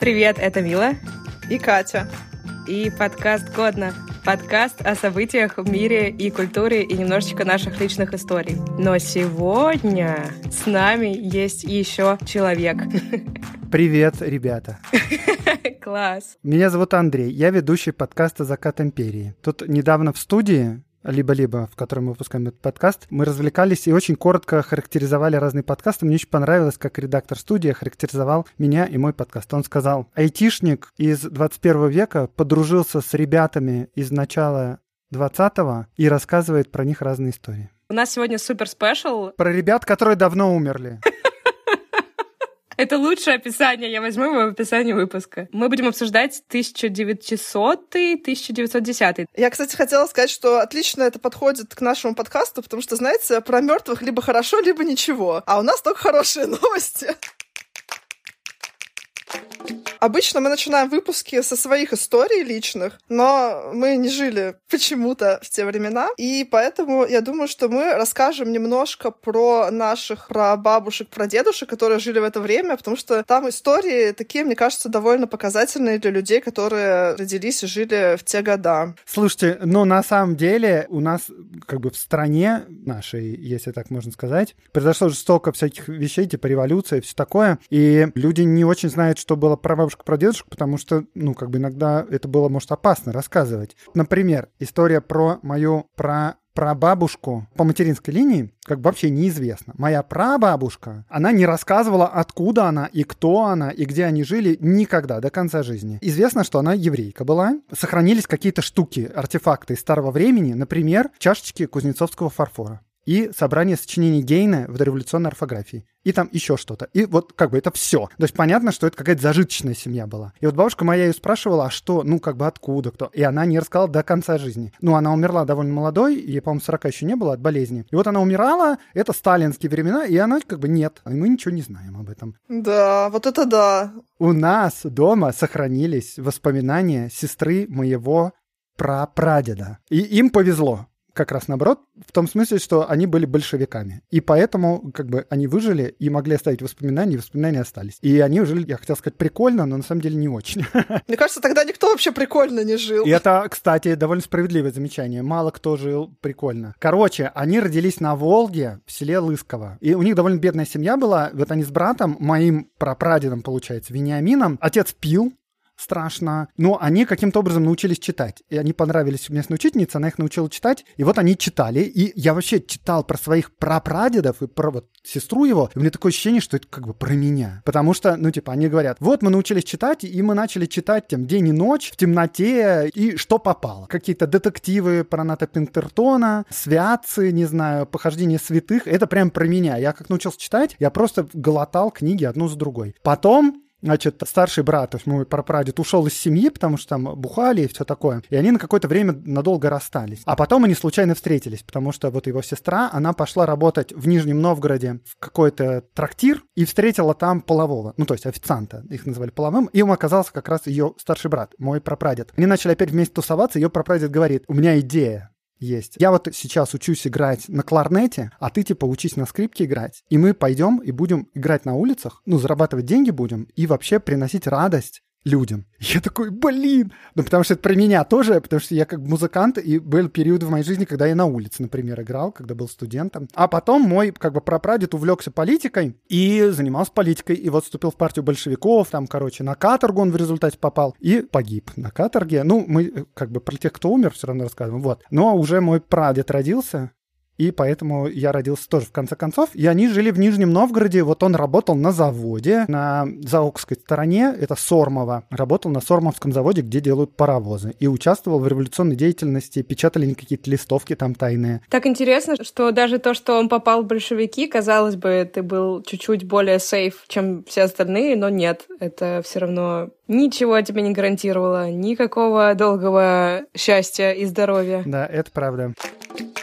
Привет, это Мила. И Катя. И подкаст «Годно». Подкаст о событиях в мире и культуре и немножечко наших личных историй. Но сегодня с нами есть еще человек. Привет, ребята. Класс. Меня зовут Андрей, я ведущий подкаста «Закат империи». Тут недавно в студии либо-либо, в котором мы выпускаем этот подкаст, мы развлекались и очень коротко характеризовали разные подкасты. Мне очень понравилось, как редактор студии характеризовал меня и мой подкаст. Он сказал, айтишник из 21 века подружился с ребятами из начала 20-го и рассказывает про них разные истории. У нас сегодня супер спешл. Про ребят, которые давно умерли. Это лучшее описание, я возьму его в описании выпуска. Мы будем обсуждать 1900-1910. Я, кстати, хотела сказать, что отлично это подходит к нашему подкасту, потому что, знаете, про мертвых либо хорошо, либо ничего. А у нас только хорошие новости. Обычно мы начинаем выпуски со своих историй личных, но мы не жили почему-то в те времена, и поэтому я думаю, что мы расскажем немножко про наших про бабушек, про дедушек, которые жили в это время, потому что там истории такие, мне кажется, довольно показательные для людей, которые родились и жили в те года. Слушайте, ну на самом деле у нас как бы в стране нашей, если так можно сказать, произошло же столько всяких вещей, типа революция и все такое, и люди не очень знают, что было про бабушек, про дедушек, потому что, ну, как бы иногда это было, может, опасно рассказывать. Например, история про мою про прабабушку по материнской линии как бы вообще неизвестно. Моя прабабушка, она не рассказывала, откуда она и кто она и где они жили никогда до конца жизни. Известно, что она еврейка была. Сохранились какие-то штуки, артефакты из старого времени, например, чашечки кузнецовского фарфора и собрание сочинений Гейна в дореволюционной орфографии. И там еще что-то. И вот как бы это все. То есть понятно, что это какая-то зажиточная семья была. И вот бабушка моя ее спрашивала, а что, ну как бы откуда, кто. И она не рассказала до конца жизни. Ну, она умерла довольно молодой, ей, по-моему, 40 еще не было от болезни. И вот она умирала, это сталинские времена, и она как бы нет. И мы ничего не знаем об этом. Да, вот это да. У нас дома сохранились воспоминания сестры моего прапрадеда. И им повезло как раз наоборот, в том смысле, что они были большевиками. И поэтому как бы они выжили и могли оставить воспоминания, и воспоминания остались. И они жили, я хотел сказать, прикольно, но на самом деле не очень. Мне кажется, тогда никто вообще прикольно не жил. И это, кстати, довольно справедливое замечание. Мало кто жил прикольно. Короче, они родились на Волге, в селе Лысково. И у них довольно бедная семья была. Вот они с братом, моим прапрадедом, получается, Вениамином. Отец пил, страшно. Но они каким-то образом научились читать. И они понравились местной учительнице, она их научила читать. И вот они читали. И я вообще читал про своих прапрадедов и про вот сестру его. И у меня такое ощущение, что это как бы про меня. Потому что, ну, типа, они говорят, вот мы научились читать, и мы начали читать там день и ночь, в темноте, и что попало. Какие-то детективы про Ната Пинтертона, святцы, не знаю, похождение святых. Это прям про меня. Я как научился читать, я просто глотал книги одну за другой. Потом значит, старший брат, то есть мой прапрадед, ушел из семьи, потому что там бухали и все такое. И они на какое-то время надолго расстались. А потом они случайно встретились, потому что вот его сестра, она пошла работать в Нижнем Новгороде в какой-то трактир и встретила там полового, ну, то есть официанта, их называли половым, и им оказался как раз ее старший брат, мой прапрадед. Они начали опять вместе тусоваться, ее прапрадед говорит, у меня идея, есть. Я вот сейчас учусь играть на кларнете, а ты типа учись на скрипке играть. И мы пойдем и будем играть на улицах, ну, зарабатывать деньги будем и вообще приносить радость людям. Я такой, блин! Ну, потому что это про меня тоже, потому что я как музыкант, и был период в моей жизни, когда я на улице, например, играл, когда был студентом. А потом мой, как бы, прапрадед увлекся политикой и занимался политикой, и вот вступил в партию большевиков, там, короче, на каторгу он в результате попал и погиб на каторге. Ну, мы, как бы, про тех, кто умер, все равно рассказываем, вот. Но уже мой прадед родился, и поэтому я родился тоже в конце концов. И они жили в Нижнем Новгороде, вот он работал на заводе на Заокской стороне, это Сормово, работал на Сормовском заводе, где делают паровозы, и участвовал в революционной деятельности, печатали какие-то листовки там тайные. Так интересно, что даже то, что он попал в большевики, казалось бы, ты был чуть-чуть более сейф, чем все остальные, но нет, это все равно ничего тебе не гарантировало, никакого долгого счастья и здоровья. Да, это правда.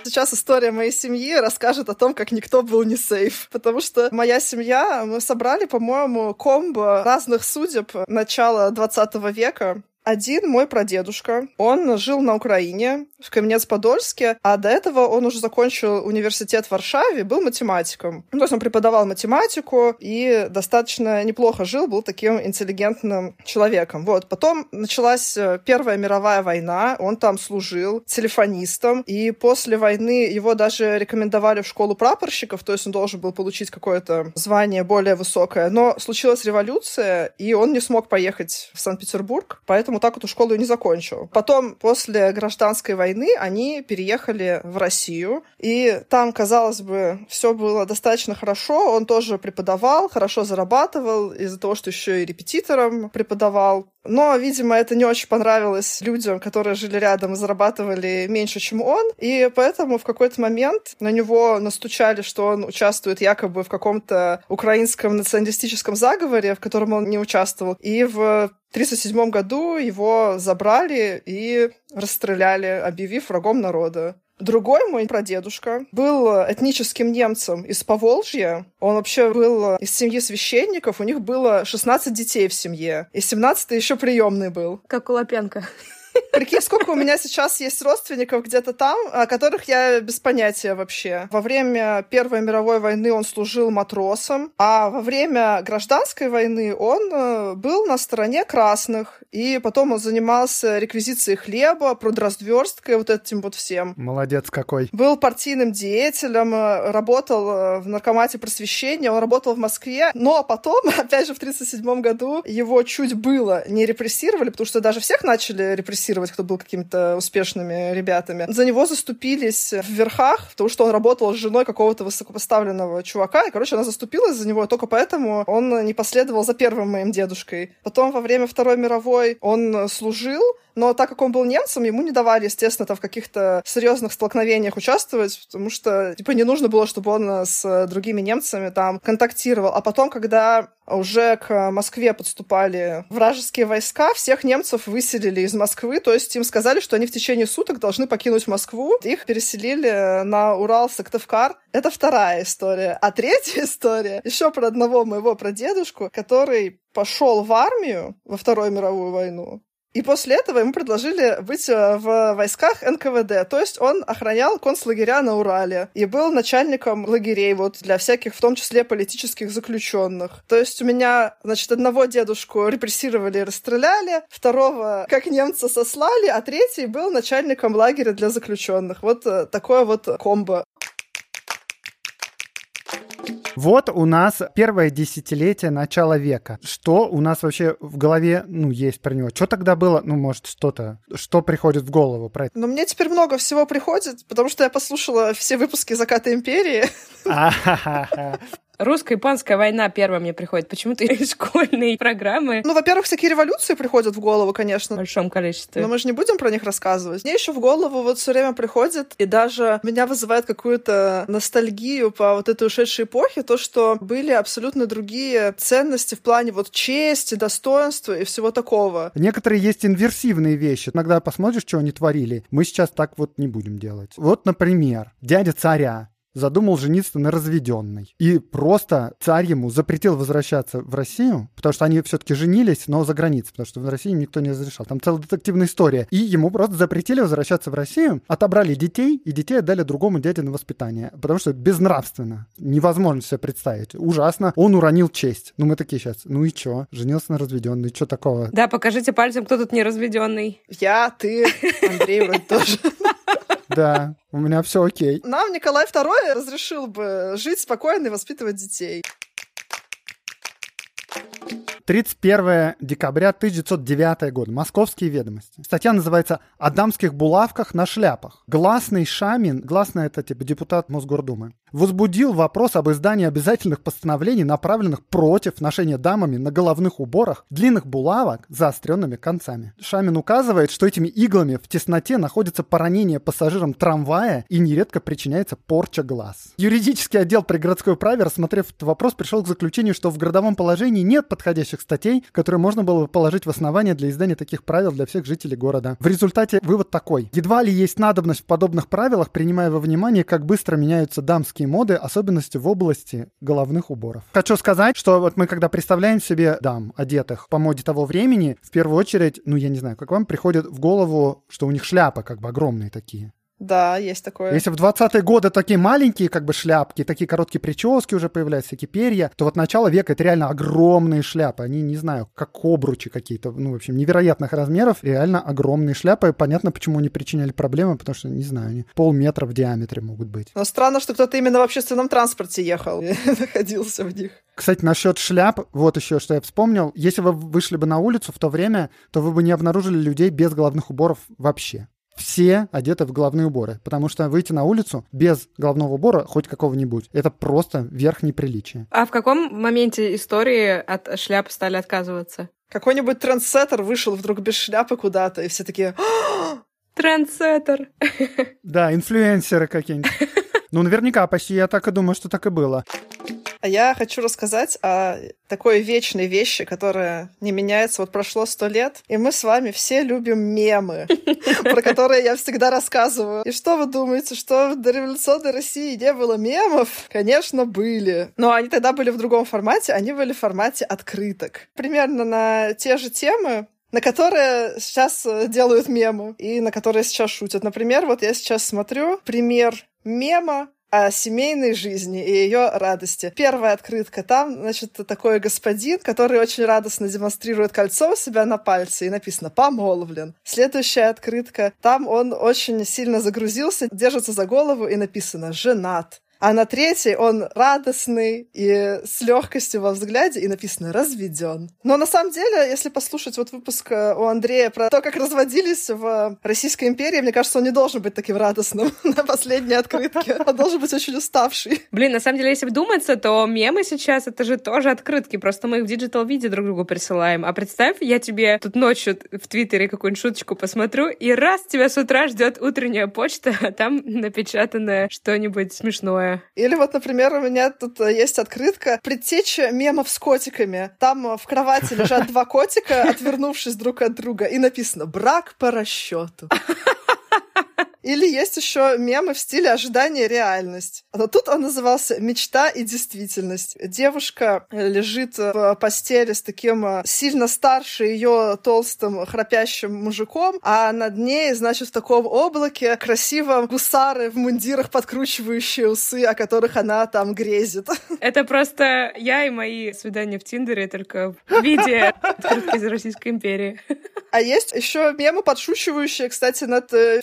Сейчас история моей семьи расскажет о том, как никто был не сейф. Потому что моя семья, мы собрали, по-моему, комбо разных судеб начала 20 века. Один мой прадедушка, он жил на Украине, в Каменец-Подольске, а до этого он уже закончил университет в Варшаве, был математиком. Ну, то есть он преподавал математику и достаточно неплохо жил, был таким интеллигентным человеком. Вот. Потом началась э, Первая мировая война, он там служил телефонистом, и после войны его даже рекомендовали в школу прапорщиков, то есть он должен был получить какое-то звание более высокое. Но случилась революция, и он не смог поехать в Санкт-Петербург, поэтому так эту школу и не закончил. Потом, после гражданской войны, они переехали в Россию, и там, казалось бы, все было достаточно хорошо. Он тоже преподавал, хорошо зарабатывал из-за того, что еще и репетитором преподавал. Но, видимо, это не очень понравилось людям, которые жили рядом и зарабатывали меньше, чем он. И поэтому в какой-то момент на него настучали, что он участвует якобы в каком-то украинском националистическом заговоре, в котором он не участвовал. И в 1937 году его забрали и расстреляли, объявив врагом народа. Другой мой прадедушка был этническим немцем из Поволжья. Он вообще был из семьи священников. У них было 16 детей в семье. И 17 еще приемный был. Как у Лапенко. Прикинь, сколько у меня сейчас есть родственников где-то там, о которых я без понятия вообще. Во время Первой мировой войны он служил матросом, а во время гражданской войны он э, был на стороне красных. И потом он занимался реквизицией хлеба, продразверсткой, вот этим вот всем. Молодец какой. Был партийным деятелем, э, работал э, в наркомате просвещения, он работал в Москве, но потом, опять же, в 1937 году его чуть было не репрессировали, потому что даже всех начали репрессировать, кто был какими-то успешными ребятами. За него заступились в верхах, потому что он работал с женой какого-то высокопоставленного чувака, и, короче, она заступилась за него, и только поэтому он не последовал за первым моим дедушкой. Потом во время Второй мировой он служил, но так как он был немцем, ему не давали, естественно, там в каких-то серьезных столкновениях участвовать, потому что, типа, не нужно было, чтобы он с другими немцами там контактировал. А потом, когда уже к Москве подступали вражеские войска, всех немцев выселили из Москвы, то есть им сказали, что они в течение суток должны покинуть Москву. Их переселили на Урал, Сыктывкар. Это вторая история. А третья история еще про одного моего прадедушку, который пошел в армию во Вторую мировую войну, и после этого ему предложили быть э, в войсках НКВД. То есть он охранял концлагеря на Урале и был начальником лагерей вот для всяких, в том числе политических заключенных. То есть у меня, значит, одного дедушку репрессировали и расстреляли, второго как немца сослали, а третий был начальником лагеря для заключенных. Вот э, такое вот комбо. Вот у нас первое десятилетие начала века. Что у нас вообще в голове, ну, есть про него? Что тогда было? Ну, может, что-то, что приходит в голову про это? Ну, мне теперь много всего приходит, потому что я послушала все выпуски «Заката империи». Русско-японская война первая мне приходит. Почему-то из школьной программы. Ну, во-первых, всякие революции приходят в голову, конечно. В большом количестве. Но мы же не будем про них рассказывать. Мне еще в голову вот все время приходит, и даже меня вызывает какую-то ностальгию по вот этой ушедшей эпохе, то, что были абсолютно другие ценности в плане вот чести, достоинства и всего такого. Некоторые есть инверсивные вещи. Иногда посмотришь, что они творили. Мы сейчас так вот не будем делать. Вот, например, дядя царя задумал жениться на разведенной. И просто царь ему запретил возвращаться в Россию, потому что они все-таки женились, но за границей, потому что в России никто не разрешал. Там целая детективная история. И ему просто запретили возвращаться в Россию, отобрали детей, и детей отдали другому дяде на воспитание, потому что это безнравственно. Невозможно себе представить. Ужасно. Он уронил честь. Ну, мы такие сейчас, ну и чё? Женился на разведенной, что такого? Да, покажите пальцем, кто тут не разведенный. Я, ты, Андрей вроде тоже. Да, у меня все окей. Нам Николай II разрешил бы жить спокойно и воспитывать детей. 31 декабря 1909 года. Московские ведомости. Статья называется «О дамских булавках на шляпах». Гласный Шамин, гласный это типа депутат Мосгордумы, возбудил вопрос об издании обязательных постановлений, направленных против ношения дамами на головных уборах длинных булавок с заостренными концами. Шамин указывает, что этими иглами в тесноте находится поранение пассажирам трамвая и нередко причиняется порча глаз. Юридический отдел при городской управе, рассмотрев этот вопрос, пришел к заключению, что в городовом положении нет подходящих статей, которые можно было бы положить в основание для издания таких правил для всех жителей города. В результате вывод такой. Едва ли есть надобность в подобных правилах, принимая во внимание, как быстро меняются дамские легкие моды, особенности в области головных уборов. Хочу сказать, что вот мы когда представляем себе дам, одетых по моде того времени, в первую очередь, ну я не знаю, как вам, приходит в голову, что у них шляпы как бы огромные такие. Да, есть такое. Если в 20-е годы такие маленькие как бы шляпки, такие короткие прически уже появляются, всякие перья, то вот начало века это реально огромные шляпы. Они, не знаю, как обручи какие-то, ну, в общем, невероятных размеров, реально огромные шляпы. Понятно, почему они причиняли проблемы, потому что, не знаю, они полметра в диаметре могут быть. Но странно, что кто-то именно в общественном транспорте ехал и находился в них. Кстати, насчет шляп, вот еще что я вспомнил. Если вы вышли бы на улицу в то время, то вы бы не обнаружили людей без головных уборов вообще все одеты в головные уборы, потому что выйти на улицу без головного убора хоть какого-нибудь, это просто верх неприличия. А в каком моменте истории от шляп стали отказываться? Какой-нибудь трендсеттер вышел вдруг без шляпы куда-то, и все такие... «А!» Трендсеттер. Да, инфлюенсеры какие-нибудь. Ну, наверняка, почти я так и думаю, что так и было. Я хочу рассказать о такой вечной вещи, которая не меняется. Вот прошло сто лет, и мы с вами все любим мемы, про которые я всегда рассказываю. И что вы думаете, что в дореволюционной России не было мемов? Конечно, были. Но они тогда были в другом формате, они были в формате открыток. Примерно на те же темы, на которые сейчас делают мемы и на которые сейчас шутят. Например, вот я сейчас смотрю пример мема о семейной жизни и ее радости. Первая открытка. Там, значит, такой господин, который очень радостно демонстрирует кольцо у себя на пальце, и написано «помолвлен». Следующая открытка. Там он очень сильно загрузился, держится за голову, и написано «женат». А на третьей он радостный и с легкостью во взгляде, и написано «разведен». Но на самом деле, если послушать вот выпуск э, у Андрея про то, как разводились в Российской империи, мне кажется, он не должен быть таким радостным на последней открытке. Он должен быть очень уставший. Блин, на самом деле, если вдуматься, то мемы сейчас — это же тоже открытки, просто мы их в digital-виде друг другу присылаем. А представь, я тебе тут ночью в Твиттере какую-нибудь шуточку посмотрю, и раз тебя с утра ждет утренняя почта, а там напечатанное что-нибудь смешное такое. Или вот, например, у меня тут э, есть открытка «Предтеча мемов с котиками». Там э, в кровати лежат два котика, отвернувшись друг от друга, и написано «Брак по расчету». Или есть еще мемы в стиле ожидания реальность. Но тут он назывался «Мечта и действительность». Девушка лежит в постели с таким э, сильно старше ее толстым храпящим мужиком, а над ней, значит, в таком облаке красиво гусары в мундирах, подкручивающие усы, о которых она там грезит. Это просто я и мои свидания в Тиндере, только в виде открытки из Российской империи. А есть еще мемы, подшучивающие, кстати, над э,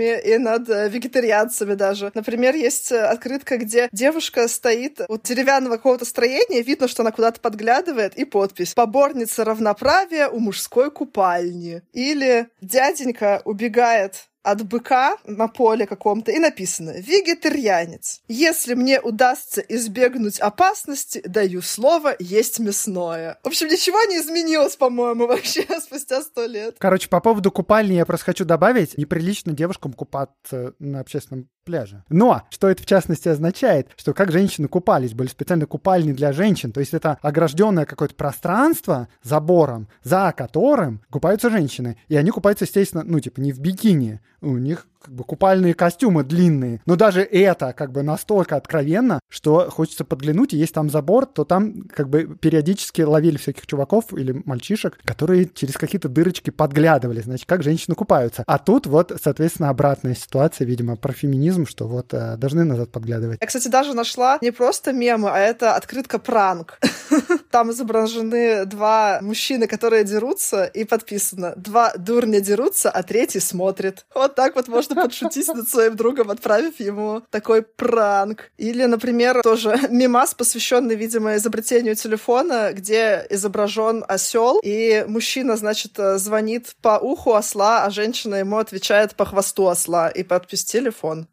феминистками и над э, вегетарианцами даже. Например, есть э, открытка, где девушка стоит у деревянного какого-то строения, видно, что она куда-то подглядывает, и подпись «Поборница равноправия у мужской купальни». Или «Дяденька убегает от быка на поле каком-то и написано «Вегетарианец. Если мне удастся избегнуть опасности, даю слово есть мясное». В общем, ничего не изменилось, по-моему, вообще спустя сто лет. Короче, по поводу купальни я просто хочу добавить, неприлично девушкам купаться на общественном пляже. Но что это в частности означает? Что как женщины купались, были специально купальни для женщин, то есть это огражденное какое-то пространство забором, за которым купаются женщины. И они купаются, естественно, ну типа не в бикини, у них как бы купальные костюмы длинные. Но даже это как бы настолько откровенно, что хочется подглянуть, и если там забор, то там как бы периодически ловили всяких чуваков или мальчишек, которые через какие-то дырочки подглядывали, значит, как женщины купаются. А тут вот, соответственно, обратная ситуация, видимо, про феминизм, что вот э, должны назад подглядывать. Я, кстати, даже нашла не просто мемы, а это открытка пранк. Там изображены два мужчины, которые дерутся, и подписано «Два дурня дерутся, а третий смотрит». Вот так вот можно подшутить над своим другом, отправив ему такой пранк. Или, например, тоже мимас, посвященный, видимо, изобретению телефона, где изображен осел, и мужчина, значит, звонит по уху осла, а женщина ему отвечает по хвосту осла и подпись телефон.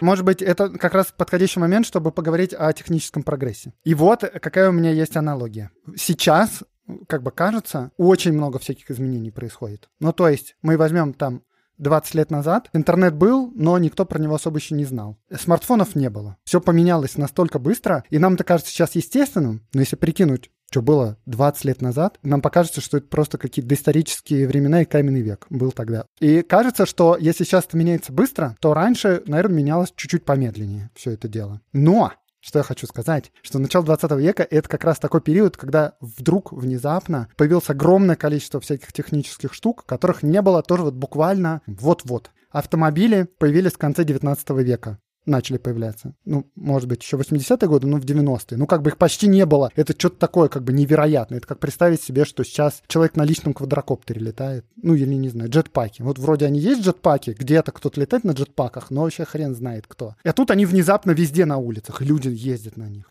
Может быть, это как раз подходящий момент, чтобы поговорить о техническом прогрессе. И вот какая у меня есть аналогия. Сейчас как бы кажется, очень много всяких изменений происходит. Ну, то есть мы возьмем там 20 лет назад интернет был, но никто про него особо еще не знал. Смартфонов не было. Все поменялось настолько быстро, и нам это кажется сейчас естественным, но если прикинуть, что было 20 лет назад, нам покажется, что это просто какие-то доисторические времена и каменный век был тогда. И кажется, что если сейчас это меняется быстро, то раньше, наверное, менялось чуть-чуть помедленнее все это дело. Но что я хочу сказать? Что начало 20 века — это как раз такой период, когда вдруг внезапно появилось огромное количество всяких технических штук, которых не было тоже вот буквально вот-вот. Автомобили появились в конце 19 века начали появляться. Ну, может быть, еще 80-е годы, но в 90-е. Ну, как бы их почти не было. Это что-то такое как бы невероятное. Это как представить себе, что сейчас человек на личном квадрокоптере летает. Ну, или, не знаю, джетпаки. Вот вроде они есть джетпаки, где-то кто-то летает на джетпаках, но вообще хрен знает кто. А тут они внезапно везде на улицах, и люди ездят на них.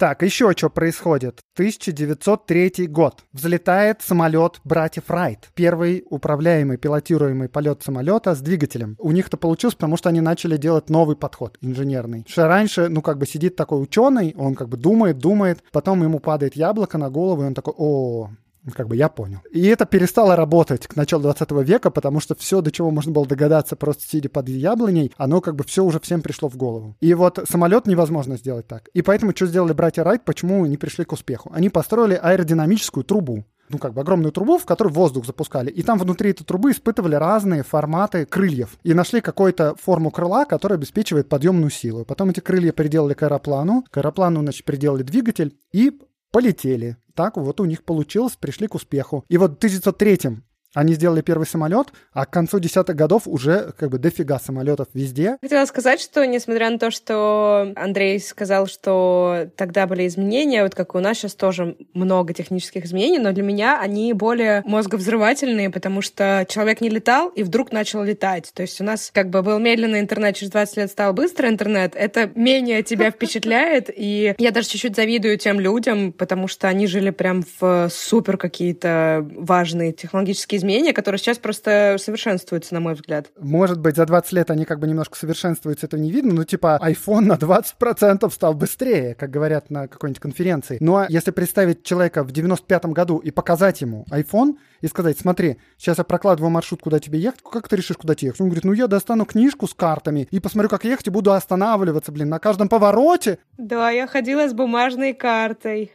Так, еще что происходит. 1903 год. Взлетает самолет братьев Райт. Первый управляемый, пилотируемый полет самолета с двигателем. У них это получилось, потому что они начали делать новый подход инженерный. Что раньше, ну, как бы сидит такой ученый, он как бы думает, думает, потом ему падает яблоко на голову, и он такой, о, как бы я понял. И это перестало работать к началу 20 века, потому что все, до чего можно было догадаться, просто сидя под яблоней, оно как бы все уже всем пришло в голову. И вот самолет невозможно сделать так. И поэтому что сделали братья Райт, почему не пришли к успеху? Они построили аэродинамическую трубу ну, как бы огромную трубу, в которую воздух запускали. И там внутри этой трубы испытывали разные форматы крыльев. И нашли какую-то форму крыла, которая обеспечивает подъемную силу. Потом эти крылья приделали к аэроплану. К аэроплану, значит, приделали двигатель и полетели так вот у них получилось, пришли к успеху. И вот в 1903 они сделали первый самолет, а к концу десятых годов уже как бы дофига самолетов везде. Хотела сказать, что несмотря на то, что Андрей сказал, что тогда были изменения, вот как у нас сейчас тоже много технических изменений, но для меня они более мозговзрывательные, потому что человек не летал и вдруг начал летать. То есть у нас как бы был медленный интернет, через 20 лет стал быстрый интернет. Это менее тебя впечатляет, и я даже чуть-чуть завидую тем людям, потому что они жили прям в супер какие-то важные технологические изменения, которые сейчас просто совершенствуются, на мой взгляд. Может быть, за 20 лет они как бы немножко совершенствуются, это не видно, но типа iPhone на 20% стал быстрее, как говорят на какой-нибудь конференции. Ну а если представить человека в 95-м году и показать ему iPhone и сказать, смотри, сейчас я прокладываю маршрут, куда тебе ехать, как ты решишь, куда тебе ехать? Он говорит, ну я достану книжку с картами и посмотрю, как ехать, и буду останавливаться, блин, на каждом повороте. Да, я ходила с бумажной картой.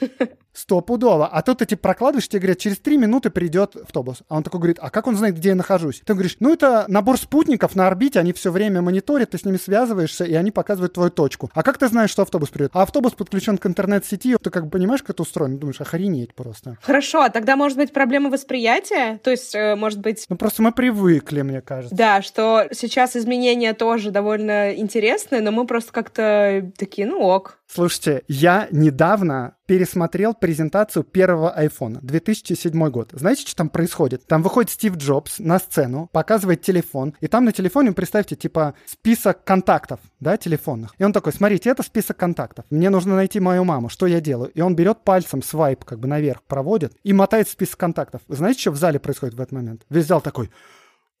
Стопудово. А тут ты типа прокладываешь, тебе говорят, через три минуты придет автобус. А он такой говорит, а как он знает, где я нахожусь? Ты говоришь, ну это набор спутников на орбите, они все время мониторят, ты с ними связываешься, и они показывают твою точку. А как ты знаешь, что автобус придет? А автобус подключен к интернет-сети, ты как бы понимаешь, как это устроено? Думаешь, охренеть просто. Хорошо, а тогда может быть проблема восприятия? То есть, э, может быть... Ну просто мы привыкли, мне кажется. Да, что сейчас изменения тоже довольно интересные, но мы просто как-то такие, ну ок. Слушайте, я недавно пересмотрел презентацию первого iPhone, 2007 год. Знаете, что там происходит? Там выходит Стив Джобс на сцену, показывает телефон, и там на телефоне, представьте, типа список контактов, да, телефонных. И он такой, смотрите, это список контактов. Мне нужно найти мою маму. Что я делаю? И он берет пальцем свайп как бы наверх, проводит и мотает список контактов. Вы знаете, что в зале происходит в этот момент? Весь зал такой,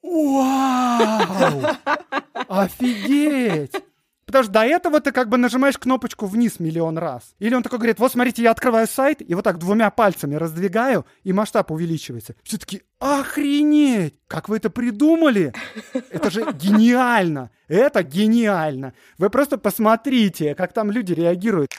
Вау! Офигеть! Потому что до этого ты как бы нажимаешь кнопочку вниз миллион раз. Или он такой говорит, вот смотрите, я открываю сайт, и вот так двумя пальцами раздвигаю, и масштаб увеличивается. Все таки охренеть! Как вы это придумали? Это же гениально! Это гениально! Вы просто посмотрите, как там люди реагируют.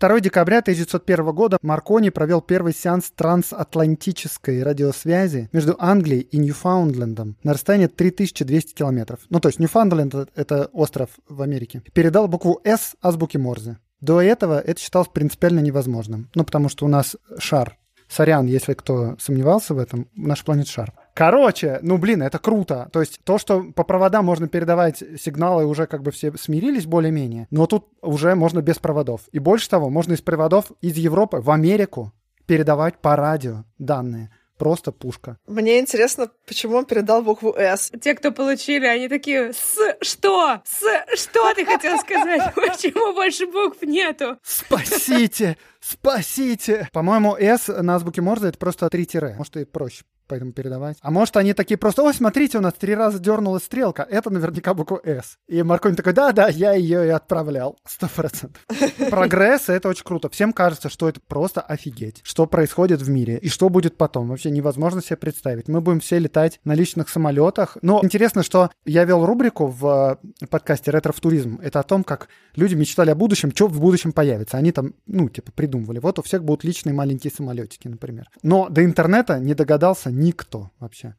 2 декабря 1901 года Маркони провел первый сеанс трансатлантической радиосвязи между Англией и Ньюфаундлендом на расстоянии 3200 километров. Ну, то есть Ньюфаундленд — это остров в Америке. Передал букву «С» азбуки Морзе. До этого это считалось принципиально невозможным. Ну, потому что у нас шар. Сорян, если кто сомневался в этом, наш планет шар. Короче, ну блин, это круто. То есть то, что по проводам можно передавать сигналы, уже как бы все смирились более-менее, но тут уже можно без проводов. И больше того, можно из проводов из Европы в Америку передавать по радио данные. Просто пушка. Мне интересно, почему он передал букву «С». Те, кто получили, они такие «С что? С что ты хотел сказать? Почему больше букв нету?» Спасите! Спасите. По-моему, S на азбуке Морзе это просто три тире. Может, и проще поэтому передавать. А может, они такие просто, ой, смотрите, у нас три раза дернулась стрелка, это наверняка буква «С». И Маркони такой, да-да, я ее и отправлял, сто процентов. Прогресс — это очень круто. Всем кажется, что это просто офигеть, что происходит в мире и что будет потом. Вообще невозможно себе представить. Мы будем все летать на личных самолетах. Но интересно, что я вел рубрику в э, подкасте «Ретро в туризм». Это о том, как люди мечтали о будущем, что в будущем появится. Они там, ну, типа, придумывали. Вот у всех будут личные маленькие самолетики, например. Но до интернета не догадался никто вообще.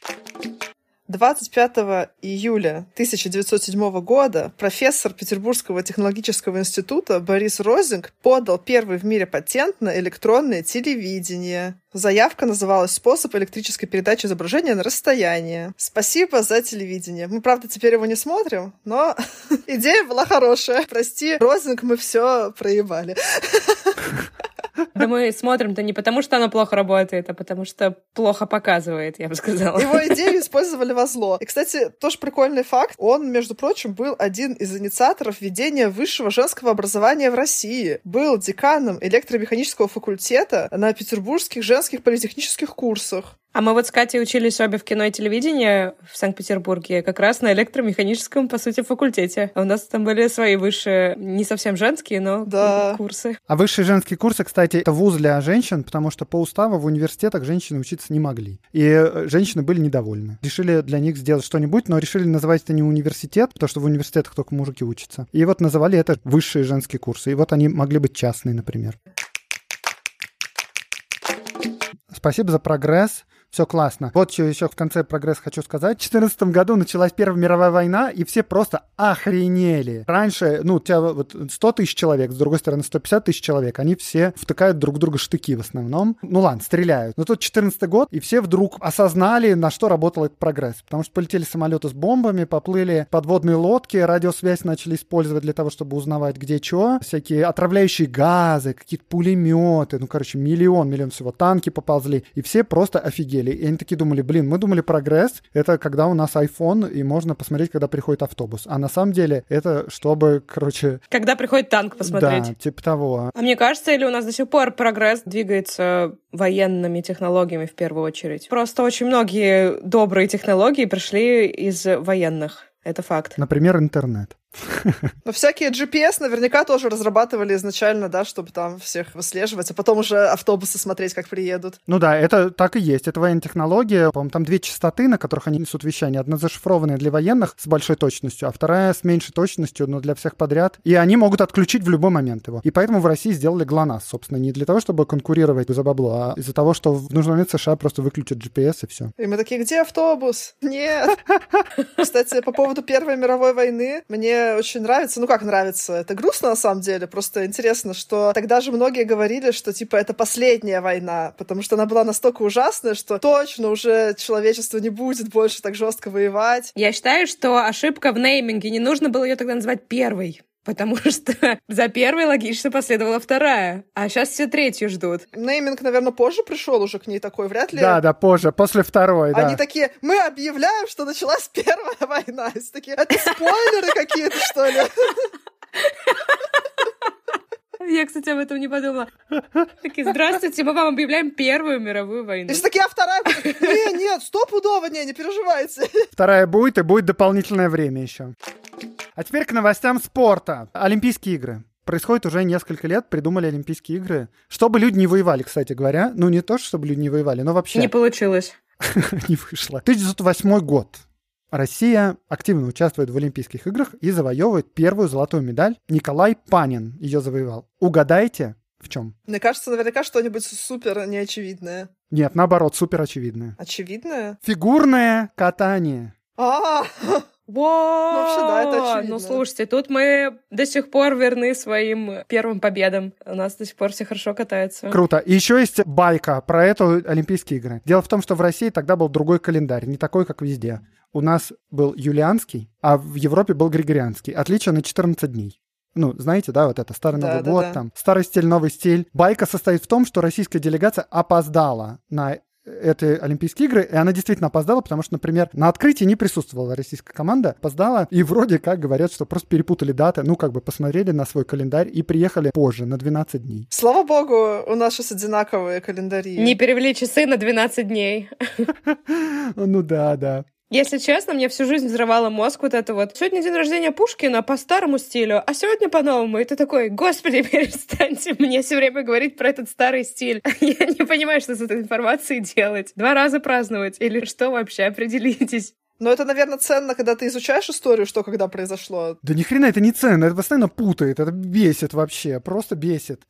25 июля 1907 года профессор Петербургского технологического института Борис Розинг подал первый в мире патент на электронное телевидение. Заявка называлась «Способ электрической передачи изображения на расстояние». Спасибо за телевидение. Мы, правда, теперь его не смотрим, но идея была хорошая. Прости, Розинг, мы все проебали. Да мы смотрим-то не потому, что оно плохо работает, а потому что плохо показывает, я бы сказала. Его идею использовали во зло. И, кстати, тоже прикольный факт. Он, между прочим, был один из инициаторов введения высшего женского образования в России. Был деканом электромеханического факультета на петербургских женских политехнических курсах. А мы вот с Катей учились обе в кино и телевидении в Санкт-Петербурге, как раз на электромеханическом, по сути, факультете. А у нас там были свои высшие, не совсем женские, но да. курсы. А высшие женские курсы, кстати, это вуз для женщин, потому что по уставу в университетах женщины учиться не могли. И э, женщины были недовольны. Решили для них сделать что-нибудь, но решили называть это не университет, потому что в университетах только мужики учатся. И вот называли это высшие женские курсы. И вот они могли быть частные, например. Спасибо за прогресс. Все классно. Вот что еще в конце прогресс хочу сказать. В 2014 году началась Первая мировая война, и все просто охренели. Раньше, ну, у тебя вот 100 тысяч человек, с другой стороны 150 тысяч человек, они все втыкают друг в друга штыки в основном. Ну ладно, стреляют. Но тут 14 год, и все вдруг осознали, на что работал этот прогресс. Потому что полетели самолеты с бомбами, поплыли подводные лодки, радиосвязь начали использовать для того, чтобы узнавать, где что. Всякие отравляющие газы, какие-то пулеметы, ну, короче, миллион, миллион всего. Танки поползли, и все просто офигели офигели. И они такие думали, блин, мы думали прогресс, это когда у нас iPhone, и можно посмотреть, когда приходит автобус. А на самом деле это чтобы, короче... Когда приходит танк посмотреть. Да, типа того. А мне кажется, или у нас до сих пор прогресс двигается военными технологиями в первую очередь. Просто очень многие добрые технологии пришли из военных. Это факт. Например, интернет. Но всякие GPS наверняка тоже разрабатывали изначально, да, чтобы там всех выслеживать, а потом уже автобусы смотреть, как приедут. Ну да, это так и есть. Это военная технология. По-моему, там две частоты, на которых они несут вещание. Одна зашифрованная для военных с большой точностью, а вторая с меньшей точностью, но для всех подряд. И они могут отключить в любой момент его. И поэтому в России сделали ГЛОНАСС, собственно, не для того, чтобы конкурировать за бабло, а из-за того, что в нужный момент США просто выключат GPS и все. И мы такие, где автобус? Нет. Кстати, по поводу Первой мировой войны, мне очень нравится. Ну, как нравится? Это грустно, на самом деле. Просто интересно, что тогда же многие говорили, что, типа, это последняя война, потому что она была настолько ужасная, что точно уже человечество не будет больше так жестко воевать. Я считаю, что ошибка в нейминге. Не нужно было ее тогда называть первой. Потому что за первой логично последовала вторая, а сейчас все третью ждут. Нейминг, наверное, позже пришел уже к ней такой, вряд ли. Да, да, позже, после второй, да. Они такие, мы объявляем, что началась первая война. И такие, это спойлеры какие-то, что ли? Я, кстати, об этом не подумала. Такие, здравствуйте, мы вам объявляем Первую мировую войну. И такие, а вторая Не, нет, стопудово, не, не переживайте. Вторая будет, и будет дополнительное время еще. А теперь к новостям спорта. Олимпийские игры. Происходит уже несколько лет, придумали Олимпийские игры. Чтобы люди не воевали, кстати говоря. Ну, не то, чтобы люди не воевали, но вообще... Не получилось. Не вышло. 1908 год. Россия активно участвует в Олимпийских играх и завоевывает первую золотую медаль. Николай Панин ее завоевал. Угадайте, в чем? Мне кажется, наверняка что-нибудь супер неочевидное. Нет, наоборот, супер очевидное. Очевидное? Фигурное катание. А, Ну, вообще, да, это очевидно. Ну, слушайте, тут мы до сих пор верны своим первым победам. У нас до сих пор все хорошо катаются. Круто. И еще есть байка про эту Олимпийские игры. Дело в том, что в России тогда был другой календарь, не такой, как везде. У нас был юлианский, а в Европе был григорианский. Отличие на 14 дней. Ну, знаете, да, вот это старый да, Новый да, год, да. там старый стиль, новый стиль. Байка состоит в том, что российская делегация опоздала на эти Олимпийские игры, и она действительно опоздала, потому что, например, на открытии не присутствовала российская команда, опоздала, и вроде как говорят, что просто перепутали даты, ну, как бы посмотрели на свой календарь и приехали позже, на 12 дней. Слава богу, у нас сейчас одинаковые календари. Не перевели часы на 12 дней. Ну да, да. Если честно, мне всю жизнь взрывала мозг вот это вот. Сегодня день рождения Пушкина по старому стилю, а сегодня по-новому. И ты такой, господи, перестаньте мне все время говорить про этот старый стиль. Я не понимаю, что с этой информацией делать. Два раза праздновать или что вообще, определитесь. Но это, наверное, ценно, когда ты изучаешь историю, что когда произошло. Да ни хрена это не ценно, это постоянно путает, это бесит вообще, просто бесит.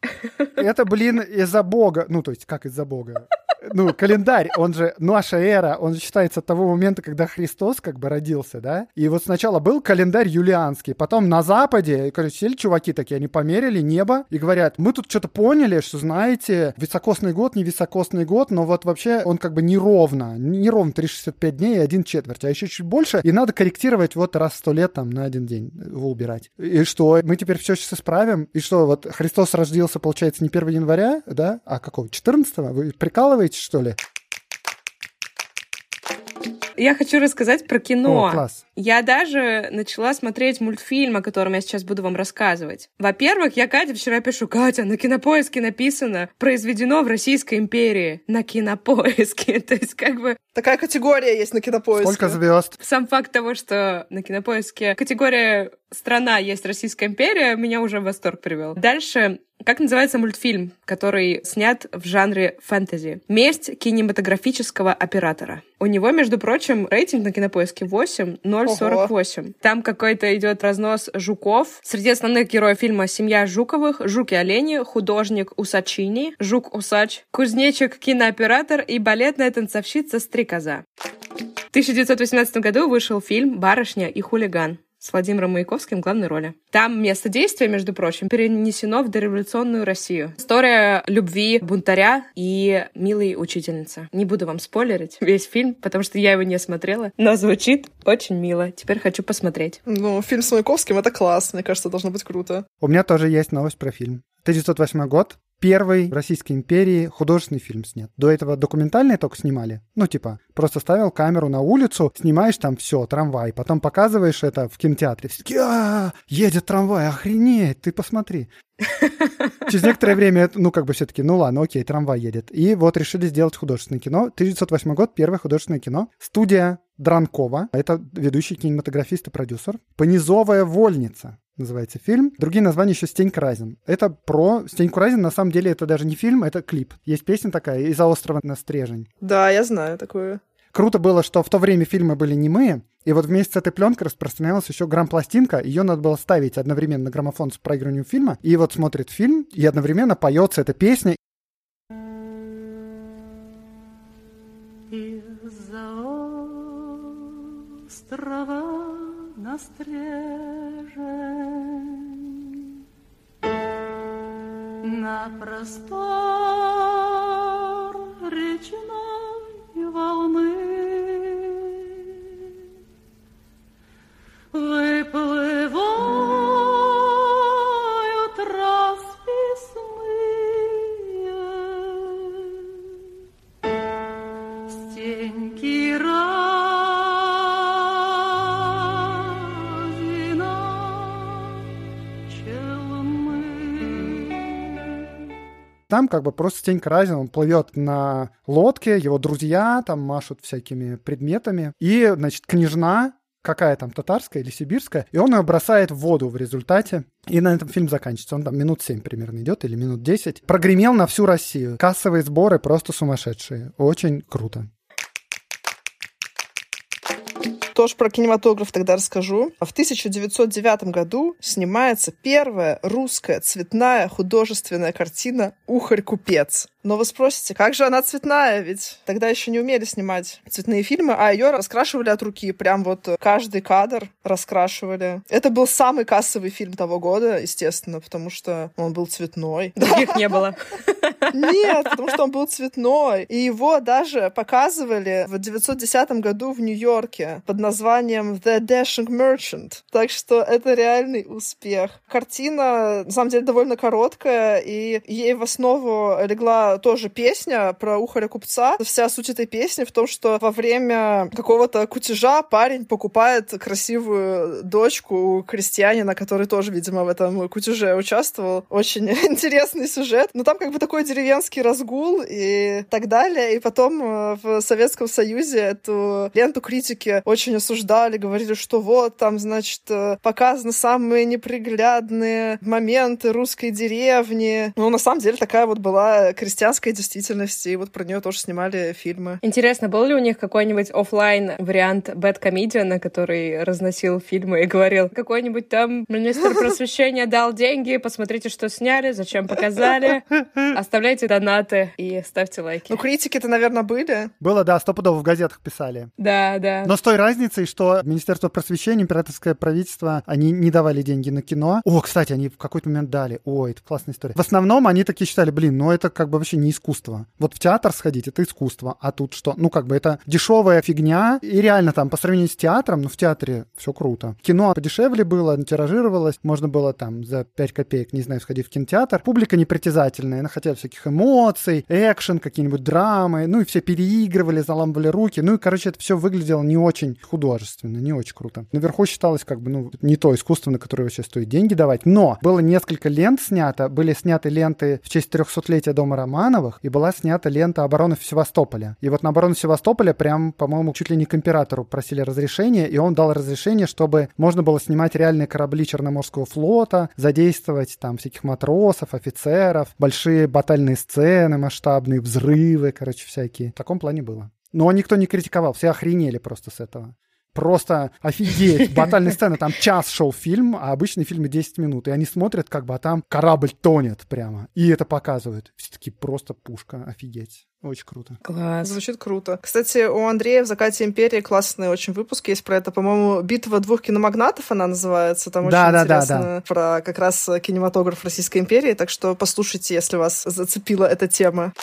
Это, блин, из-за бога, ну, то есть, как из-за бога? ну, календарь, он же, наша эра, он считается от того момента, когда Христос как бы родился, да? И вот сначала был календарь юлианский, потом на Западе, короче, сели чуваки такие, они померили небо и говорят, мы тут что-то поняли, что, знаете, високосный год, не високосный год, но вот вообще он как бы неровно, неровно 365 дней и один четверть, а еще чуть больше, и надо корректировать вот раз в сто лет там на один день его убирать. И что, мы теперь все сейчас исправим? И что, вот Христос родился, получается, не 1 января, да? А какого? 14 -го? Вы прикалываетесь? что ли? Я хочу рассказать про кино. О, класс. Я даже начала смотреть мультфильм, о котором я сейчас буду вам рассказывать. Во-первых, я Кате вчера пишу, Катя, на кинопоиске написано «Произведено в Российской империи». На кинопоиске. То есть как бы... Такая категория есть на кинопоиске. Сколько звезд? Сам факт того, что на кинопоиске категория страна есть Российская империя, меня уже в восторг привел. Дальше как называется мультфильм, который снят в жанре фэнтези? «Месть кинематографического оператора». У него, между прочим, рейтинг на кинопоиске 8.048. Там какой-то идет разнос жуков. Среди основных героев фильма «Семья Жуковых», «Жуки-олени», художник Усачини, Жук-усач, кузнечик, кинооператор и балетная танцовщица Стрекоза. В 1918 году вышел фильм «Барышня и хулиган» с Владимиром Маяковским в главной роли. Там место действия, между прочим, перенесено в дореволюционную Россию. История любви бунтаря и милой учительницы. Не буду вам спойлерить весь фильм, потому что я его не смотрела, но звучит очень мило. Теперь хочу посмотреть. Ну, фильм с Маяковским — это класс. Мне кажется, должно быть круто. У меня тоже есть новость про фильм. 1908 год первый в Российской империи художественный фильм снят. До этого документальные только снимали. Ну, типа, просто ставил камеру на улицу, снимаешь там все, трамвай, потом показываешь это в кинотеатре. Все таки а едет трамвай, охренеть, ты посмотри. Через некоторое время, ну, как бы все-таки, ну ладно, окей, трамвай едет. И вот решили сделать художественное кино. 1908 год, первое художественное кино. Студия Дранкова, это ведущий кинематографист и продюсер. «Понизовая вольница» называется фильм. Другие названия еще «Стенька Разин». Это про Стеньку Разин, на самом деле это даже не фильм, это клип. Есть песня такая «Из-за острова на стрежень». Да, я знаю такую. Круто было, что в то время фильмы были немые, и вот вместе с этой пленкой распространялась еще грамм-пластинка, ее надо было ставить одновременно на граммофон с проигрыванием фильма, и вот смотрит фильм, и одновременно поется эта песня. Из-за острова на стрежень На простор речной волны. Выплывают там как бы просто Стенька Разин, он плывет на лодке, его друзья там машут всякими предметами. И, значит, княжна, какая там, татарская или сибирская, и он ее бросает в воду в результате. И на этом фильм заканчивается. Он там минут 7 примерно идет, или минут 10. Прогремел на всю Россию. Кассовые сборы просто сумасшедшие. Очень круто. Тоже про кинематограф тогда расскажу. В 1909 году снимается первая русская цветная художественная картина «Ухарь-купец». Но вы спросите, как же она цветная? Ведь тогда еще не умели снимать цветные фильмы, а ее раскрашивали от руки. Прям вот каждый кадр раскрашивали. Это был самый кассовый фильм того года, естественно, потому что он был цветной. Других не было. Нет, потому что он был цветной. И его даже показывали в 910 году в Нью-Йорке под названием The Dashing Merchant. Так что это реальный успех. Картина, на самом деле, довольно короткая, и ей в основу легла была тоже песня про ухаря купца. Вся суть этой песни в том, что во время какого-то кутежа парень покупает красивую дочку у крестьянина, который тоже, видимо, в этом кутеже участвовал. Очень интересный сюжет. Но там как бы такой деревенский разгул и так далее. И потом э, в Советском Союзе эту ленту критики очень осуждали, говорили, что вот там, значит, э, показаны самые неприглядные моменты русской деревни. Ну, на самом деле, такая вот была крестьянская действительность, и вот про нее тоже снимали фильмы. Интересно, был ли у них какой-нибудь офлайн вариант Бэт Комедиана, который разносил фильмы и говорил, какой-нибудь там министр просвещения дал деньги, посмотрите, что сняли, зачем показали, оставляйте донаты и ставьте лайки. Ну, критики-то, наверное, были. Было, да, стопудово в газетах писали. Да, да. Но с той разницей, что Министерство просвещения, императорское правительство, они не давали деньги на кино. О, кстати, они в какой-то момент дали. Ой, это классная история. В основном они такие считали, блин, ну это как бы вообще не искусство. Вот в театр сходить, это искусство. А тут что? Ну, как бы это дешевая фигня. И реально там, по сравнению с театром, ну, в театре все круто. Кино подешевле было, тиражировалось. Можно было там за 5 копеек, не знаю, сходить в кинотеатр. Публика непритязательная, она хотела всяких эмоций, экшен, какие-нибудь драмы. Ну, и все переигрывали, заламывали руки. Ну, и, короче, это все выглядело не очень художественно, не очень круто. Наверху считалось как бы, ну, не то искусство, на которое вообще стоит деньги давать. Но было несколько лент снято. Были сняты ленты в честь 300-летия Дома Романовых, и была снята лента обороны Севастополя. И вот на оборону Севастополя прям, по-моему, чуть ли не к императору просили разрешение, и он дал разрешение, чтобы можно было снимать реальные корабли Черноморского флота, задействовать там всяких матросов, офицеров, большие батальные сцены масштабные, взрывы, короче, всякие. В таком плане было. Но никто не критиковал, все охренели просто с этого. Просто офигеть. Батальная сцена, там час шел фильм, а обычные фильмы 10 минут. И они смотрят, как бы, а там корабль тонет прямо. И это показывают. Все таки просто пушка, офигеть. Очень круто. Класс. Звучит круто. Кстати, у Андрея в «Закате империи» классный очень выпуск есть про это. По-моему, «Битва двух киномагнатов» она называется. Там Да, очень да, да, интересно да. про как раз кинематограф Российской империи. Так что послушайте, если вас зацепила эта тема.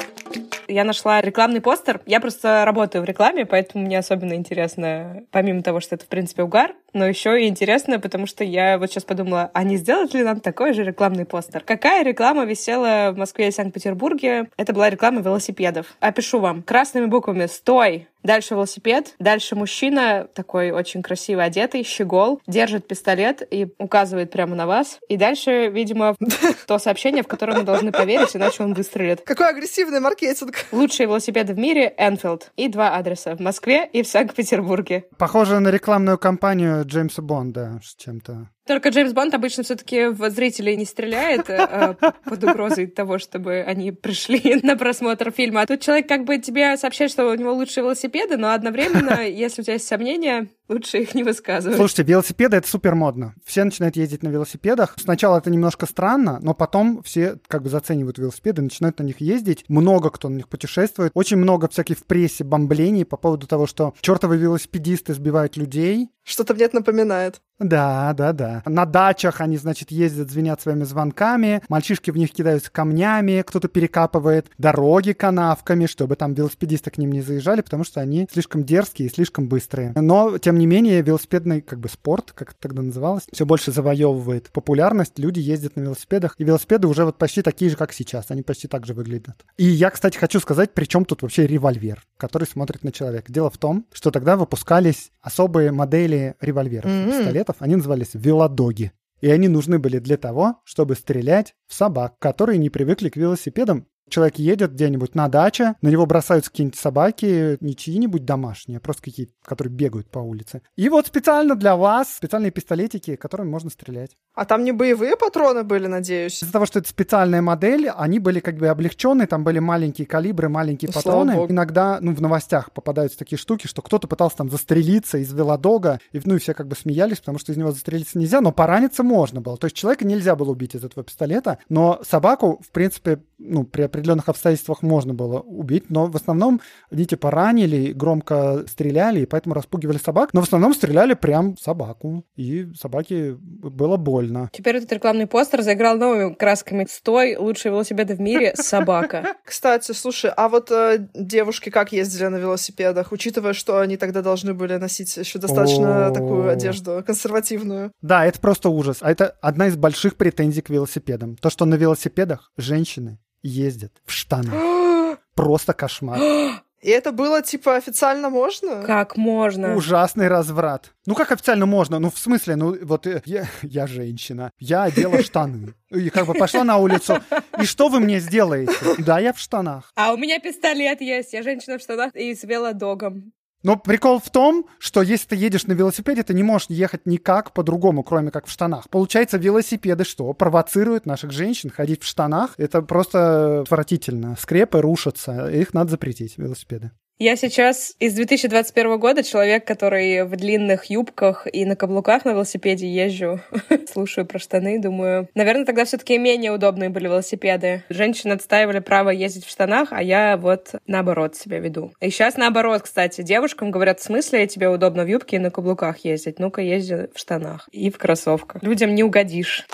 Я нашла рекламный постер. Я просто работаю в рекламе, поэтому мне особенно интересно, помимо того, что это, в принципе, угар, но еще и интересно, потому что я вот сейчас подумала, а не сделать ли нам такой же рекламный постер? Какая реклама висела в Москве и Санкт-Петербурге? Это была реклама велосипедов. Опишу вам. Красными буквами «Стой!» Дальше велосипед, дальше мужчина, такой очень красиво одетый, щегол, держит пистолет и указывает прямо на вас. И дальше, видимо, то сообщение, в которое мы должны поверить, иначе он выстрелит. Какой агрессивный маркетинг. Лучшие велосипеды в мире — Энфилд. И два адреса — в Москве и в Санкт-Петербурге. Похоже на рекламную кампанию Джеймса Бонда с чем-то. Только Джеймс Бонд обычно все-таки в зрителей не стреляет э, э, под угрозой того, чтобы они пришли на просмотр фильма. А тут человек как бы тебе сообщает, что у него лучшие велосипеды, но одновременно, если у тебя есть сомнения, лучше их не высказывать. Слушайте, велосипеды — это супер модно. Все начинают ездить на велосипедах. Сначала это немножко странно, но потом все как бы заценивают велосипеды, начинают на них ездить. Много кто на них путешествует. Очень много всяких в прессе бомблений по поводу того, что чертовы велосипедисты сбивают людей. Что-то мне это напоминает. Да, да, да. На дачах они, значит, ездят, звенят своими звонками, мальчишки в них кидаются камнями, кто-то перекапывает дороги канавками, чтобы там велосипедисты к ним не заезжали, потому что они слишком дерзкие и слишком быстрые. Но, тем не менее, велосипедный как бы спорт, как это тогда называлось, все больше завоевывает популярность, люди ездят на велосипедах, и велосипеды уже вот почти такие же, как сейчас, они почти так же выглядят. И я, кстати, хочу сказать, при чем тут вообще револьвер, который смотрит на человека. Дело в том, что тогда выпускались особые модели револьверов, Мгм. пистолетов, они назывались велодоги. И они нужны были для того, чтобы стрелять в собак, которые не привыкли к велосипедам. Человек едет где-нибудь на даче, на него бросаются какие-нибудь собаки, не чьи-нибудь домашние, а просто какие-то, которые бегают по улице. И вот специально для вас специальные пистолетики, которыми можно стрелять. А там не боевые патроны были, надеюсь? Из-за того, что это специальная модель, они были как бы облегченные, там были маленькие калибры, маленькие Ну, слава патроны. богу. Иногда, ну, в новостях попадаются такие штуки, что кто-то пытался там застрелиться из велодога, и, ну, и все как бы смеялись, потому что из него застрелиться нельзя, но пораниться можно было. То есть человека нельзя было убить из этого пистолета, но собаку, в принципе, ну, при определенных обстоятельствах можно было убить, но в основном они типа ранили, громко стреляли, и поэтому распугивали собак, но в основном стреляли прям в собаку, и собаке было больно. Теперь этот рекламный постер заиграл новыми красками. Стой, лучшие велосипеды в мире, собака. Кстати, слушай, а вот э, девушки как ездили на велосипедах, учитывая, что они тогда должны были носить еще достаточно такую одежду консервативную? Да, это просто ужас. А это одна из больших претензий к велосипедам. То, что на велосипедах женщины ездят в штанах. Просто кошмар. И это было, типа, официально можно? Как можно? Ужасный разврат. Ну, как официально можно? Ну, в смысле, ну, вот э, я, я женщина, я одела штаны. И как бы пошла на улицу. И что вы мне сделаете? Да, я в штанах. А у меня пистолет есть. Я женщина в штанах и с велодогом. Но прикол в том, что если ты едешь на велосипеде, ты не можешь ехать никак по-другому, кроме как в штанах. Получается, велосипеды что? Провоцируют наших женщин ходить в штанах. Это просто отвратительно. Скрепы рушатся. Их надо запретить, велосипеды. Я сейчас из 2021 года человек, который в длинных юбках и на каблуках на велосипеде езжу. Слушаю про штаны, думаю, наверное, тогда все таки менее удобные были велосипеды. Женщины отстаивали право ездить в штанах, а я вот наоборот себя веду. И сейчас наоборот, кстати, девушкам говорят, в смысле тебе удобно в юбке и на каблуках ездить? Ну-ка, езди в штанах и в кроссовках. Людям не угодишь.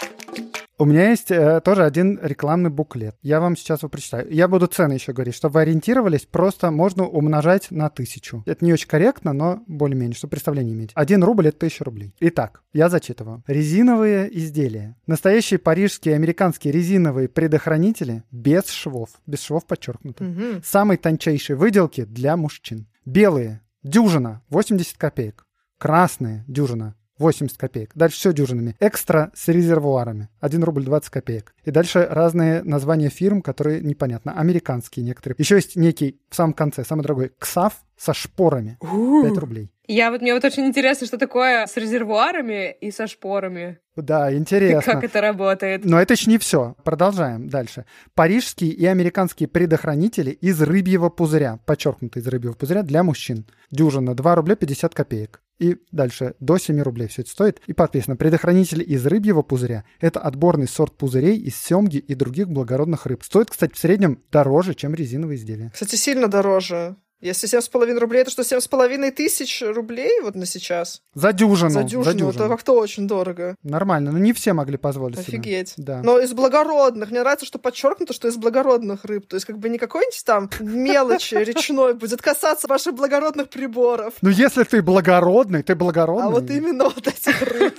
У меня есть э, тоже один рекламный буклет. Я вам сейчас его прочитаю. Я буду цены еще говорить, чтобы вы ориентировались. Просто можно умножать на тысячу. Это не очень корректно, но более-менее, чтобы представление иметь. Один рубль — это тысяча рублей. Итак, я зачитываю. Резиновые изделия. Настоящие парижские и американские резиновые предохранители без швов. Без швов подчеркнуто. Мгм. Самой тончайшей выделки для мужчин. Белые. Дюжина. 80 копеек. Красные. Дюжина. 80 копеек. Дальше все дюжинами. Экстра с резервуарами. 1 рубль 20 копеек. И дальше разные названия фирм, которые непонятно. Американские некоторые. Еще есть некий в самом конце, самый дорогой, КСАФ со шпорами. 5 рублей. Я вот, мне вот очень интересно, что такое с резервуарами и со шпорами. Да, интересно. Как это работает. Но это еще не все. Продолжаем дальше. Парижские и американские предохранители из рыбьего пузыря. Подчеркнуто из рыбьего пузыря для мужчин. Дюжина 2 рубля 50 копеек. И дальше до 7 рублей все это стоит. И подписано. Предохранители из рыбьего пузыря – это отборный сорт пузырей из семги и других благородных рыб. Стоит, кстати, в среднем дороже, чем резиновые изделия. Кстати, сильно дороже. Если 7,5 рублей, это что, 7,5 тысяч рублей вот на сейчас? За дюжину. За дюжину, это как-то очень дорого. Нормально, но не все могли позволить себе. Офигеть. Да. Но из благородных. Мне нравится, что подчеркнуто, что из благородных рыб. То есть как бы не какой-нибудь там мелочи речной будет касаться ваших благородных приборов. Ну, если ты благородный, ты благородный. А вот именно вот этих рыб.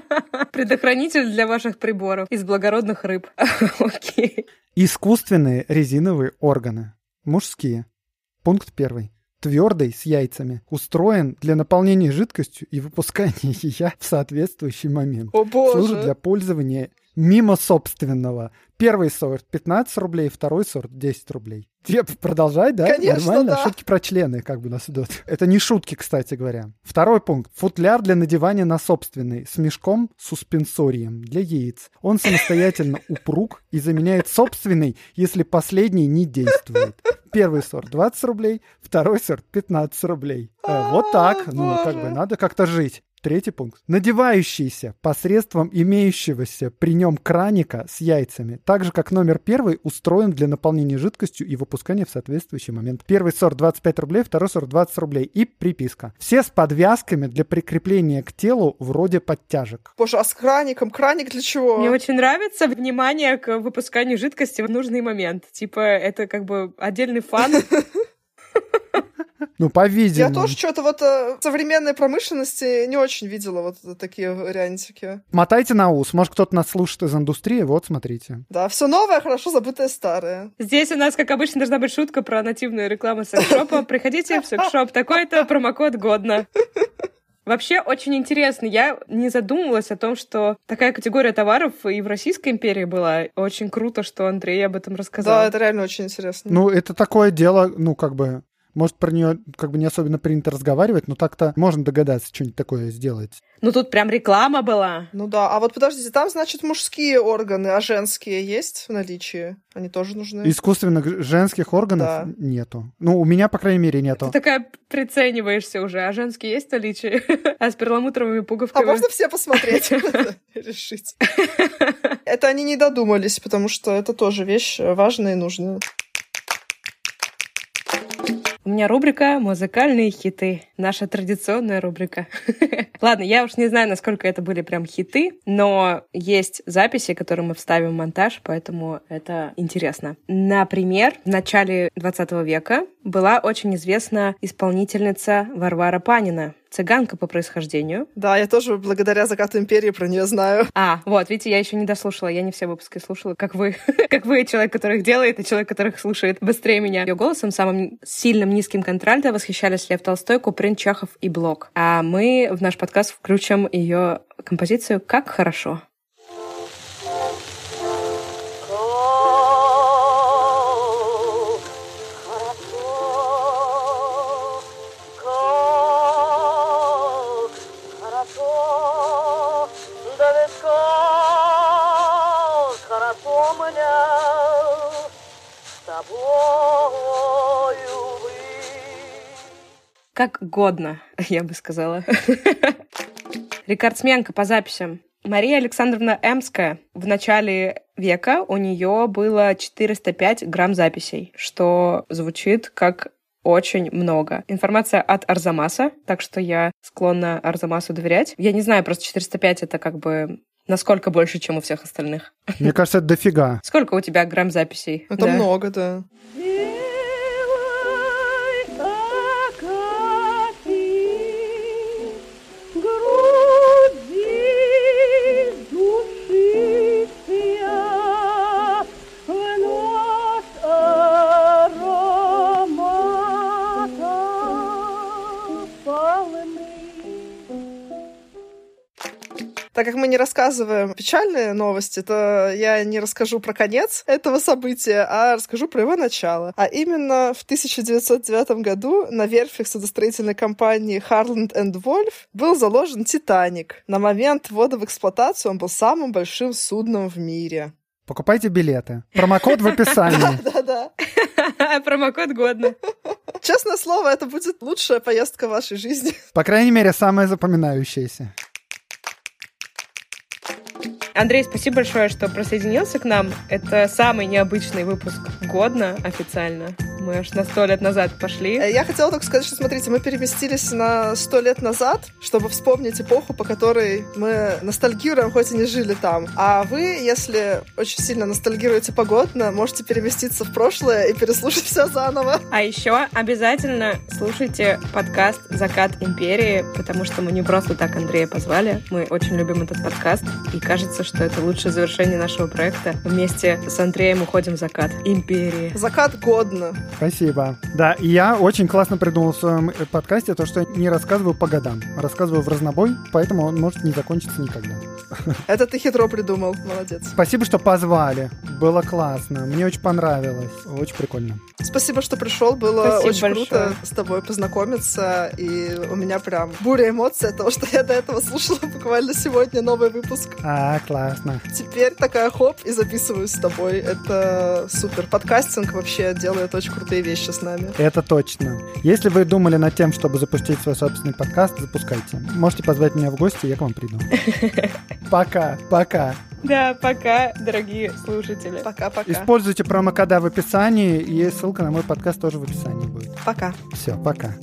Предохранитель для ваших приборов из благородных рыб. Окей. Искусственные резиновые органы. Мужские. Пункт первый. Твердый, с яйцами, устроен для наполнения жидкостью и выпускания ее в соответствующий момент. О Служит для боже. пользования мимо собственного. Первый сорт 15 рублей, второй сорт 10 рублей. Тебе продолжать, да? Конечно, Нормально? да. Шутки про члены как бы у нас идут. Это не шутки, кстати говоря. Второй пункт. Футляр для надевания на собственный с мешком суспенсорием для яиц. Он самостоятельно упруг и заменяет собственный, если последний не действует. Первый сорт 20 рублей, второй сорт 15 рублей. Э, Вот так. Ну, как бы надо как-то жить. Третий пункт. Надевающийся посредством имеющегося при нем краника с яйцами, так же как номер первый, устроен для наполнения жидкостью и выпускания в соответствующий момент. Первый сорт 25 рублей, второй сорт 20 рублей. И приписка. Все с подвязками для прикрепления к телу вроде подтяжек. Боже, а с краником? Краник для чего? Мне очень нравится внимание к выпусканию жидкости в нужный момент. Типа, это как бы отдельный фан. Ну, Я по-видимому. тоже что-то вот э, в современной промышленности не очень видела вот такие вариантики. Мотайте на ус. Может, кто-то нас слушает из индустрии. Вот, смотрите. Да, все новое, хорошо забытое старое. Здесь у нас, как обычно, должна быть шутка про нативную рекламу секс-шопа. Приходите в секс-шоп такой-то, промокод годно. Вообще очень интересно. Я не задумывалась о том, что такая категория товаров и в Российской империи была. Очень круто, что Андрей об этом рассказал. Да, это реально очень интересно. Ну, это такое дело, ну, как бы... Может, про нее как бы не особенно принято разговаривать, но так-то можно догадаться что-нибудь такое сделать. Ну тут прям реклама была. Ну да, а вот подождите, там, значит, мужские органы, а женские есть в наличии? Они тоже нужны? Искусственных женских органов Да. нету. Ну, у меня, по крайней мере, нету. Ты такая прицениваешься уже, а женские есть в наличии? А с перламутровыми А пуговками? можно все посмотреть? Решить. Это они не додумались, потому что это тоже вещь важная и нужная. У меня рубрика «Музыкальные хиты». Наша традиционная рубрика. Ладно, я уж не знаю, насколько это были прям хиты, но есть записи, которые мы вставим в монтаж, поэтому это интересно. Например, в начале 20 века была очень известна исполнительница Варвара Панина, цыганка по происхождению. Да, я тоже благодаря «Закату империи» про нее знаю. А, вот, видите, я еще не дослушала, я не все выпуски слушала, как вы. как вы, человек, который их делает, и человек, который их слушает быстрее меня. Ее голосом, самым сильным низким контральто восхищались Лев Толстой, Куприн, Чахов и Блок. А мы в наш подкаст включим ее композицию «Как хорошо». Как годно, я бы сказала. Рекордсменка по записям. Мария Александровна Эмская. В начале века у нее было 405 грамм записей, что звучит как очень много. Информация от Арзамаса, так что я склонна Арзамасу доверять. Я не знаю, просто 405 это как бы насколько больше, чем у всех остальных. Мне кажется, это дофига. Сколько у тебя грамм записей? Это да. много, да. Так как мы не рассказываем печальные новости, то я не расскажу про конец этого события, а расскажу про его начало. А именно в 1909 году на верфях судостроительной компании Harland Wolff был заложен «Титаник». На момент ввода в эксплуатацию он был самым большим судном в мире. Покупайте билеты. Промокод в описании. Да-да. Промокод годно. Честное слово, это будет лучшая поездка в вашей жизни. По крайней мере, самая запоминающаяся. Андрей, спасибо большое, что присоединился к нам. Это самый необычный выпуск годно официально. Мы аж на сто лет назад пошли. Э, я хотела только сказать, что, смотрите, мы переместились на сто лет назад, чтобы вспомнить эпоху, по которой мы ностальгируем, хоть и не жили там. А вы, если очень сильно ностальгируете погодно, можете переместиться в прошлое и переслушать все заново. А еще обязательно слушайте подкаст «Закат империи», потому что мы не просто так Андрея позвали. Мы очень любим этот подкаст, и кажется, что это лучшее завершение нашего проекта. Вместе с Андреем уходим в закат империи. Закат годно. Спасибо. Да, я очень классно придумал в своем подкасте то, что не рассказываю по годам, рассказываю в разнобой, поэтому он может не закончиться никогда. Это ты хитро придумал, молодец. Спасибо, что позвали. Было классно. Мне очень понравилось. Очень прикольно. Спасибо, что пришел. Было Спасибо очень большое. круто с тобой познакомиться. И у меня прям буря эмоций от того, что я до этого слушала буквально сегодня новый выпуск. А, классно. Теперь такая хоп и записываюсь с тобой. Это супер. Подкастинг вообще делает очень крутые вещи с нами. Это точно. Если вы думали над тем, чтобы запустить свой собственный подкаст, запускайте. Можете позвать меня в гости, я к вам приду. Пока, пока. Да, пока, дорогие слушатели. Пока-пока. Используйте промокода в описании, и ссылка на мой подкаст тоже в описании будет. Пока. Все, пока.